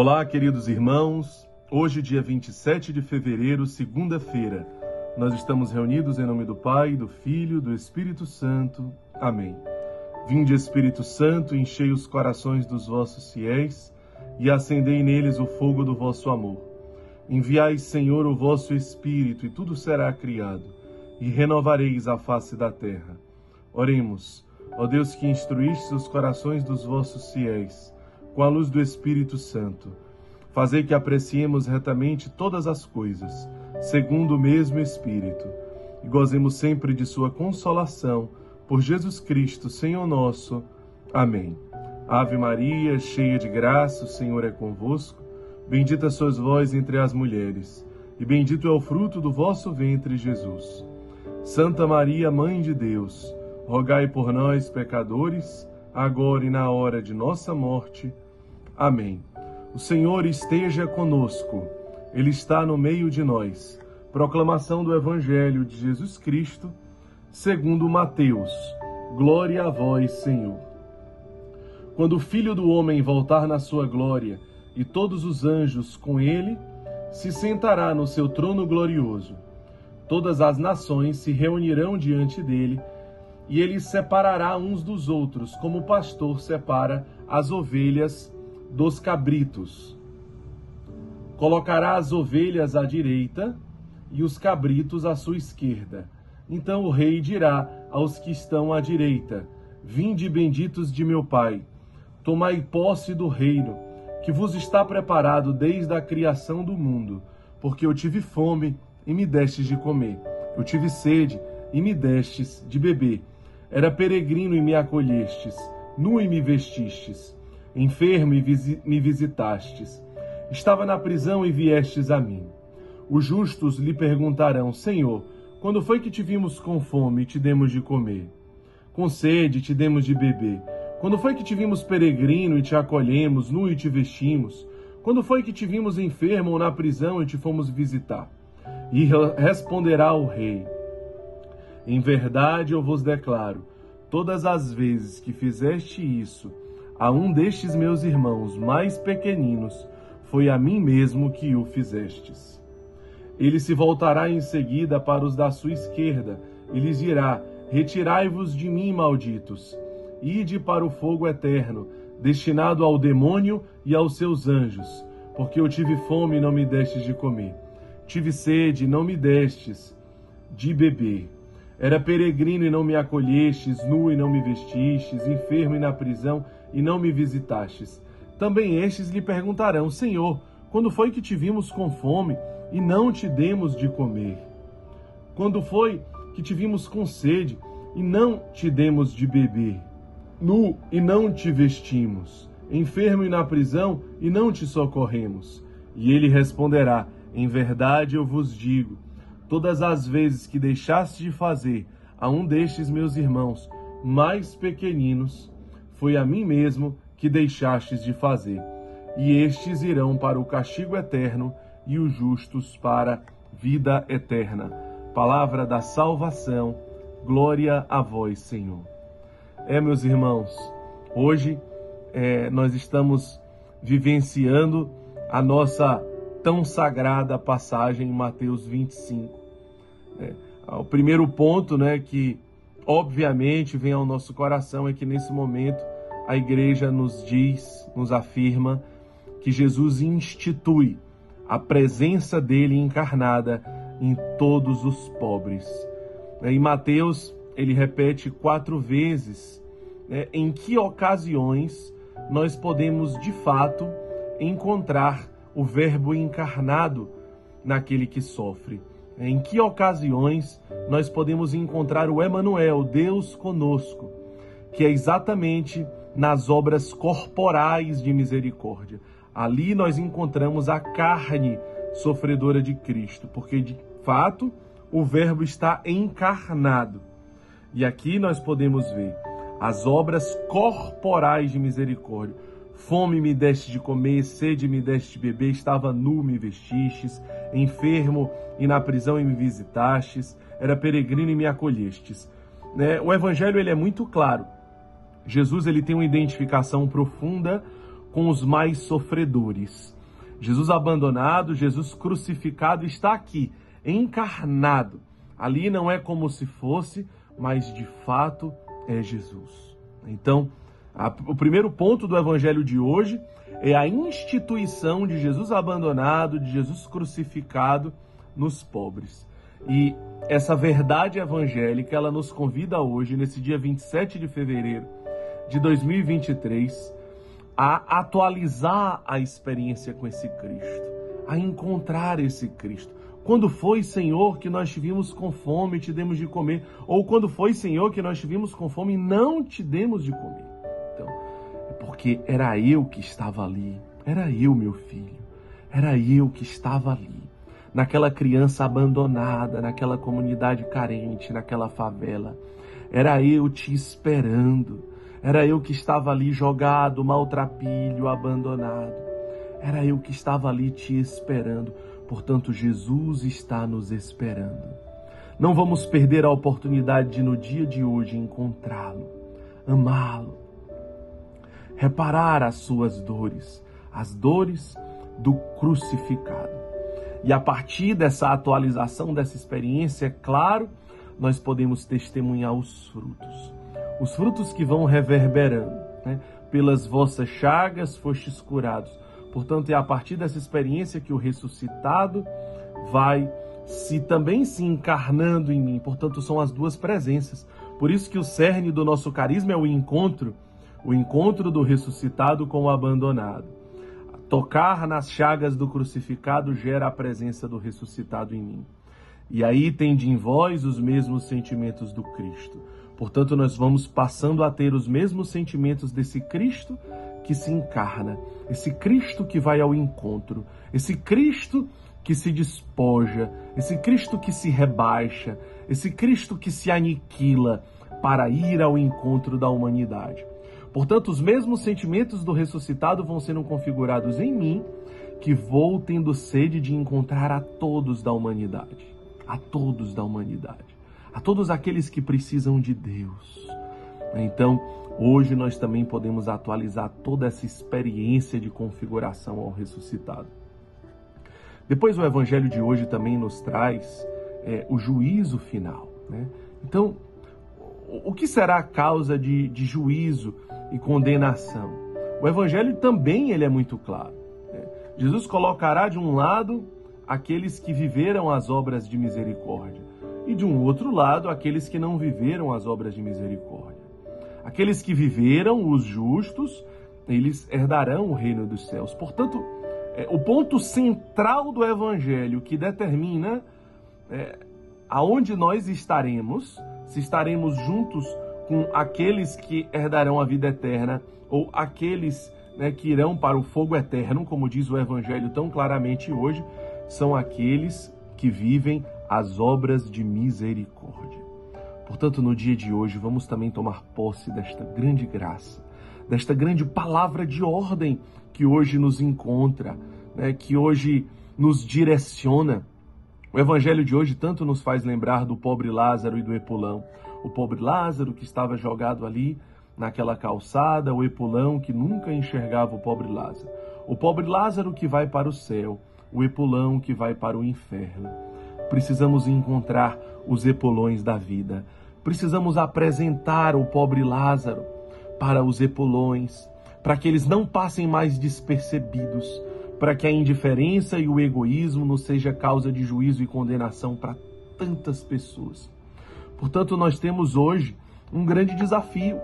Olá, queridos irmãos. Hoje, dia 27 de fevereiro, segunda-feira, nós estamos reunidos em nome do Pai, do Filho, do Espírito Santo. Amém. Vinde, Espírito Santo, enchei os corações dos vossos fiéis e acendei neles o fogo do vosso amor. Enviai, Senhor, o vosso Espírito, e tudo será criado, e renovareis a face da terra. Oremos, ó Deus que instruíste os corações dos vossos fiéis com a luz do Espírito Santo. Fazei que apreciemos retamente todas as coisas, segundo o mesmo Espírito, e gozemos sempre de Sua consolação, por Jesus Cristo, Senhor nosso. Amém. Ave Maria, cheia de graça, o Senhor é convosco. Bendita sois vós entre as mulheres, e bendito é o fruto do vosso ventre, Jesus. Santa Maria, Mãe de Deus, rogai por nós, pecadores, agora e na hora de nossa morte. Amém. O Senhor esteja conosco, Ele está no meio de nós. Proclamação do Evangelho de Jesus Cristo, segundo Mateus. Glória a vós, Senhor. Quando o Filho do Homem voltar na sua glória e todos os anjos com ele, se sentará no seu trono glorioso. Todas as nações se reunirão diante dele e ele separará uns dos outros, como o pastor separa as ovelhas dos cabritos. Colocará as ovelhas à direita e os cabritos à sua esquerda. Então o rei dirá aos que estão à direita: Vinde benditos de meu Pai, tomai posse do reino que vos está preparado desde a criação do mundo, porque eu tive fome e me destes de comer, eu tive sede e me destes de beber, era peregrino e me acolhestes, nu e me vestistes Enfermo e me visitastes. Estava na prisão e viestes a mim. Os justos lhe perguntarão: Senhor, quando foi que te vimos com fome e te demos de comer? Com sede te demos de beber? Quando foi que te vimos peregrino e te acolhemos, nu e te vestimos? Quando foi que te vimos enfermo ou na prisão e te fomos visitar? E responderá o rei: Em verdade eu vos declaro, todas as vezes que fizeste isso, a um destes meus irmãos mais pequeninos, foi a mim mesmo que o fizestes. Ele se voltará em seguida para os da sua esquerda e lhes dirá: Retirai-vos de mim, malditos, ide para o fogo eterno, destinado ao demônio e aos seus anjos, porque eu tive fome e não me destes de comer, tive sede e não me destes de beber. Era peregrino e não me acolhestes, nu e não me vestistes, enfermo e na prisão e não me visitastes. Também estes lhe perguntarão: Senhor, quando foi que te vimos com fome e não te demos de comer? Quando foi que te vimos com sede e não te demos de beber? Nu e não te vestimos, enfermo e na prisão e não te socorremos? E ele responderá: Em verdade eu vos digo, todas as vezes que deixaste de fazer a um destes meus irmãos mais pequeninos, foi a mim mesmo que deixastes de fazer. E estes irão para o castigo eterno e os justos para vida eterna. Palavra da salvação. Glória a vós, Senhor. É, meus irmãos, hoje é, nós estamos vivenciando a nossa tão sagrada passagem em Mateus 25. É, o primeiro ponto, né, que obviamente vem ao nosso coração é que nesse momento a igreja nos diz, nos afirma que Jesus institui a presença dele encarnada em todos os pobres. Em Mateus, ele repete quatro vezes né, em que ocasiões nós podemos de fato encontrar o Verbo encarnado naquele que sofre. Em que ocasiões nós podemos encontrar o Emanuel, Deus conosco, que é exatamente nas obras corporais de misericórdia. Ali nós encontramos a carne sofredora de Cristo, porque de fato o Verbo está encarnado. E aqui nós podemos ver as obras corporais de misericórdia Fome me deste de comer, sede me deste de beber, estava nu, me vestistes, enfermo e na prisão e me visitastes, era peregrino e me acolhestes. Né? O evangelho ele é muito claro. Jesus ele tem uma identificação profunda com os mais sofredores. Jesus abandonado, Jesus crucificado está aqui, encarnado. Ali não é como se fosse, mas de fato é Jesus. Então, a, o primeiro ponto do evangelho de hoje é a instituição de Jesus abandonado, de Jesus crucificado nos pobres. E essa verdade evangélica, ela nos convida hoje, nesse dia 27 de fevereiro de 2023, a atualizar a experiência com esse Cristo, a encontrar esse Cristo. Quando foi, Senhor, que nós tivemos com fome e te demos de comer? Ou quando foi, Senhor, que nós tivemos com fome e não te demos de comer? Porque era eu que estava ali, era eu, meu filho, era eu que estava ali naquela criança abandonada, naquela comunidade carente, naquela favela. Era eu te esperando. Era eu que estava ali jogado, maltrapilho, abandonado. Era eu que estava ali te esperando. Portanto, Jesus está nos esperando. Não vamos perder a oportunidade de, no dia de hoje, encontrá-lo, amá-lo, reparar as suas dores, as dores do crucificado. E a partir dessa atualização, dessa experiência, é claro, nós podemos testemunhar os frutos. Os frutos que vão reverberando. Né? Pelas vossas chagas fostes curados. Portanto, é a partir dessa experiência que o ressuscitado vai se também se encarnando em mim. Portanto, são as duas presenças. Por isso que o cerne do nosso carisma é o encontro, o encontro do ressuscitado com o abandonado. Tocar nas chagas do crucificado gera a presença do ressuscitado em mim. E aí tende em vós os mesmos sentimentos do Cristo. Portanto, nós vamos passando a ter os mesmos sentimentos desse Cristo que se encarna, esse Cristo que vai ao encontro, esse Cristo que se despoja, esse Cristo que se rebaixa, esse Cristo que se aniquila para ir ao encontro da humanidade. Portanto, os mesmos sentimentos do ressuscitado vão sendo configurados em mim, que vou tendo sede de encontrar a todos da humanidade, a todos da humanidade, a todos aqueles que precisam de Deus. Então, hoje nós também podemos atualizar toda essa experiência de configuração ao ressuscitado. Depois, o Evangelho de hoje também nos traz é, o juízo final. Né? Então, o que será a causa de, de juízo e condenação? O Evangelho também ele é muito claro. Né? Jesus colocará de um lado aqueles que viveram as obras de misericórdia e de um outro lado aqueles que não viveram as obras de misericórdia. Aqueles que viveram, os justos, eles herdarão o reino dos céus. Portanto, é, o ponto central do Evangelho que determina é, aonde nós estaremos, se estaremos juntos com aqueles que herdarão a vida eterna ou aqueles né, que irão para o fogo eterno, como diz o Evangelho tão claramente hoje, são aqueles que vivem as obras de misericórdia. Portanto, no dia de hoje, vamos também tomar posse desta grande graça, desta grande palavra de ordem que hoje nos encontra, né, que hoje nos direciona o evangelho de hoje tanto nos faz lembrar do pobre Lázaro e do Epulão. O pobre Lázaro que estava jogado ali naquela calçada, o Epulão que nunca enxergava o pobre Lázaro. O pobre Lázaro que vai para o céu, o Epulão que vai para o inferno. Precisamos encontrar os Epulões da vida. Precisamos apresentar o pobre Lázaro para os Epulões, para que eles não passem mais despercebidos, para que a indiferença e o egoísmo não seja causa de juízo e condenação para tantas pessoas. Portanto, nós temos hoje um grande desafio.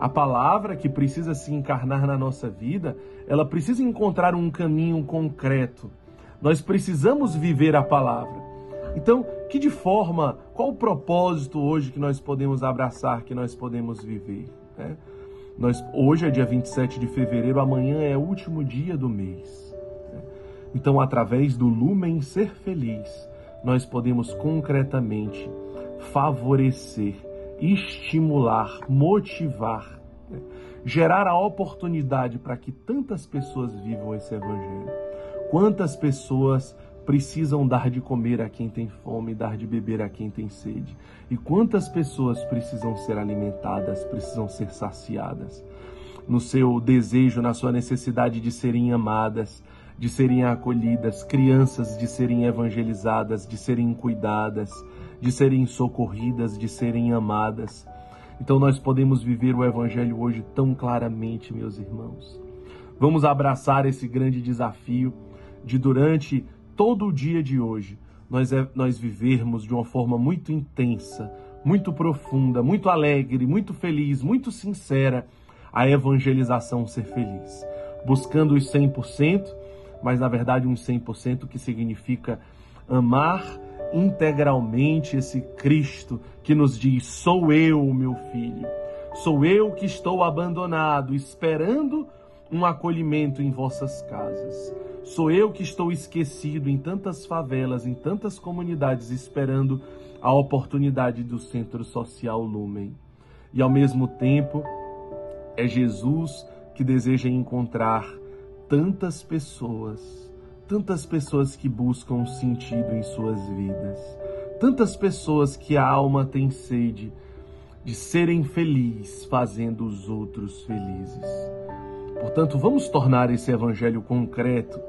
A palavra que precisa se encarnar na nossa vida, ela precisa encontrar um caminho concreto. Nós precisamos viver a palavra. Então, que de forma, qual o propósito hoje que nós podemos abraçar, que nós podemos viver? Né? Nós, hoje é dia 27 de fevereiro, amanhã é o último dia do mês. Então, através do Lumen Ser Feliz, nós podemos concretamente favorecer, estimular, motivar, né? gerar a oportunidade para que tantas pessoas vivam esse Evangelho. Quantas pessoas precisam dar de comer a quem tem fome, dar de beber a quem tem sede? E quantas pessoas precisam ser alimentadas, precisam ser saciadas? no seu desejo, na sua necessidade de serem amadas, de serem acolhidas, crianças de serem evangelizadas, de serem cuidadas, de serem socorridas, de serem amadas. Então nós podemos viver o Evangelho hoje tão claramente, meus irmãos. Vamos abraçar esse grande desafio de, durante todo o dia de hoje, nós, é, nós vivermos de uma forma muito intensa, muito profunda, muito alegre, muito feliz, muito sincera a evangelização ser feliz. Buscando os 100%, mas na verdade um 100% que significa amar integralmente esse Cristo que nos diz: Sou eu, meu filho, sou eu que estou abandonado, esperando um acolhimento em vossas casas. Sou eu que estou esquecido em tantas favelas, em tantas comunidades, esperando a oportunidade do Centro Social Lumen. E ao mesmo tempo, é Jesus que deseja encontrar tantas pessoas tantas pessoas que buscam sentido em suas vidas, tantas pessoas que a alma tem sede de serem felizes fazendo os outros felizes. Portanto, vamos tornar esse evangelho concreto,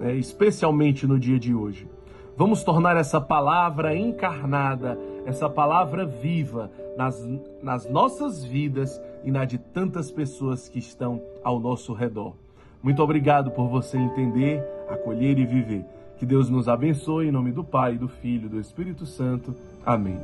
né, especialmente no dia de hoje. Vamos tornar essa palavra encarnada, essa palavra viva nas, nas nossas vidas e na de tantas pessoas que estão ao nosso redor. Muito obrigado por você entender, acolher e viver. Que Deus nos abençoe em nome do Pai, do Filho e do Espírito Santo. Amém.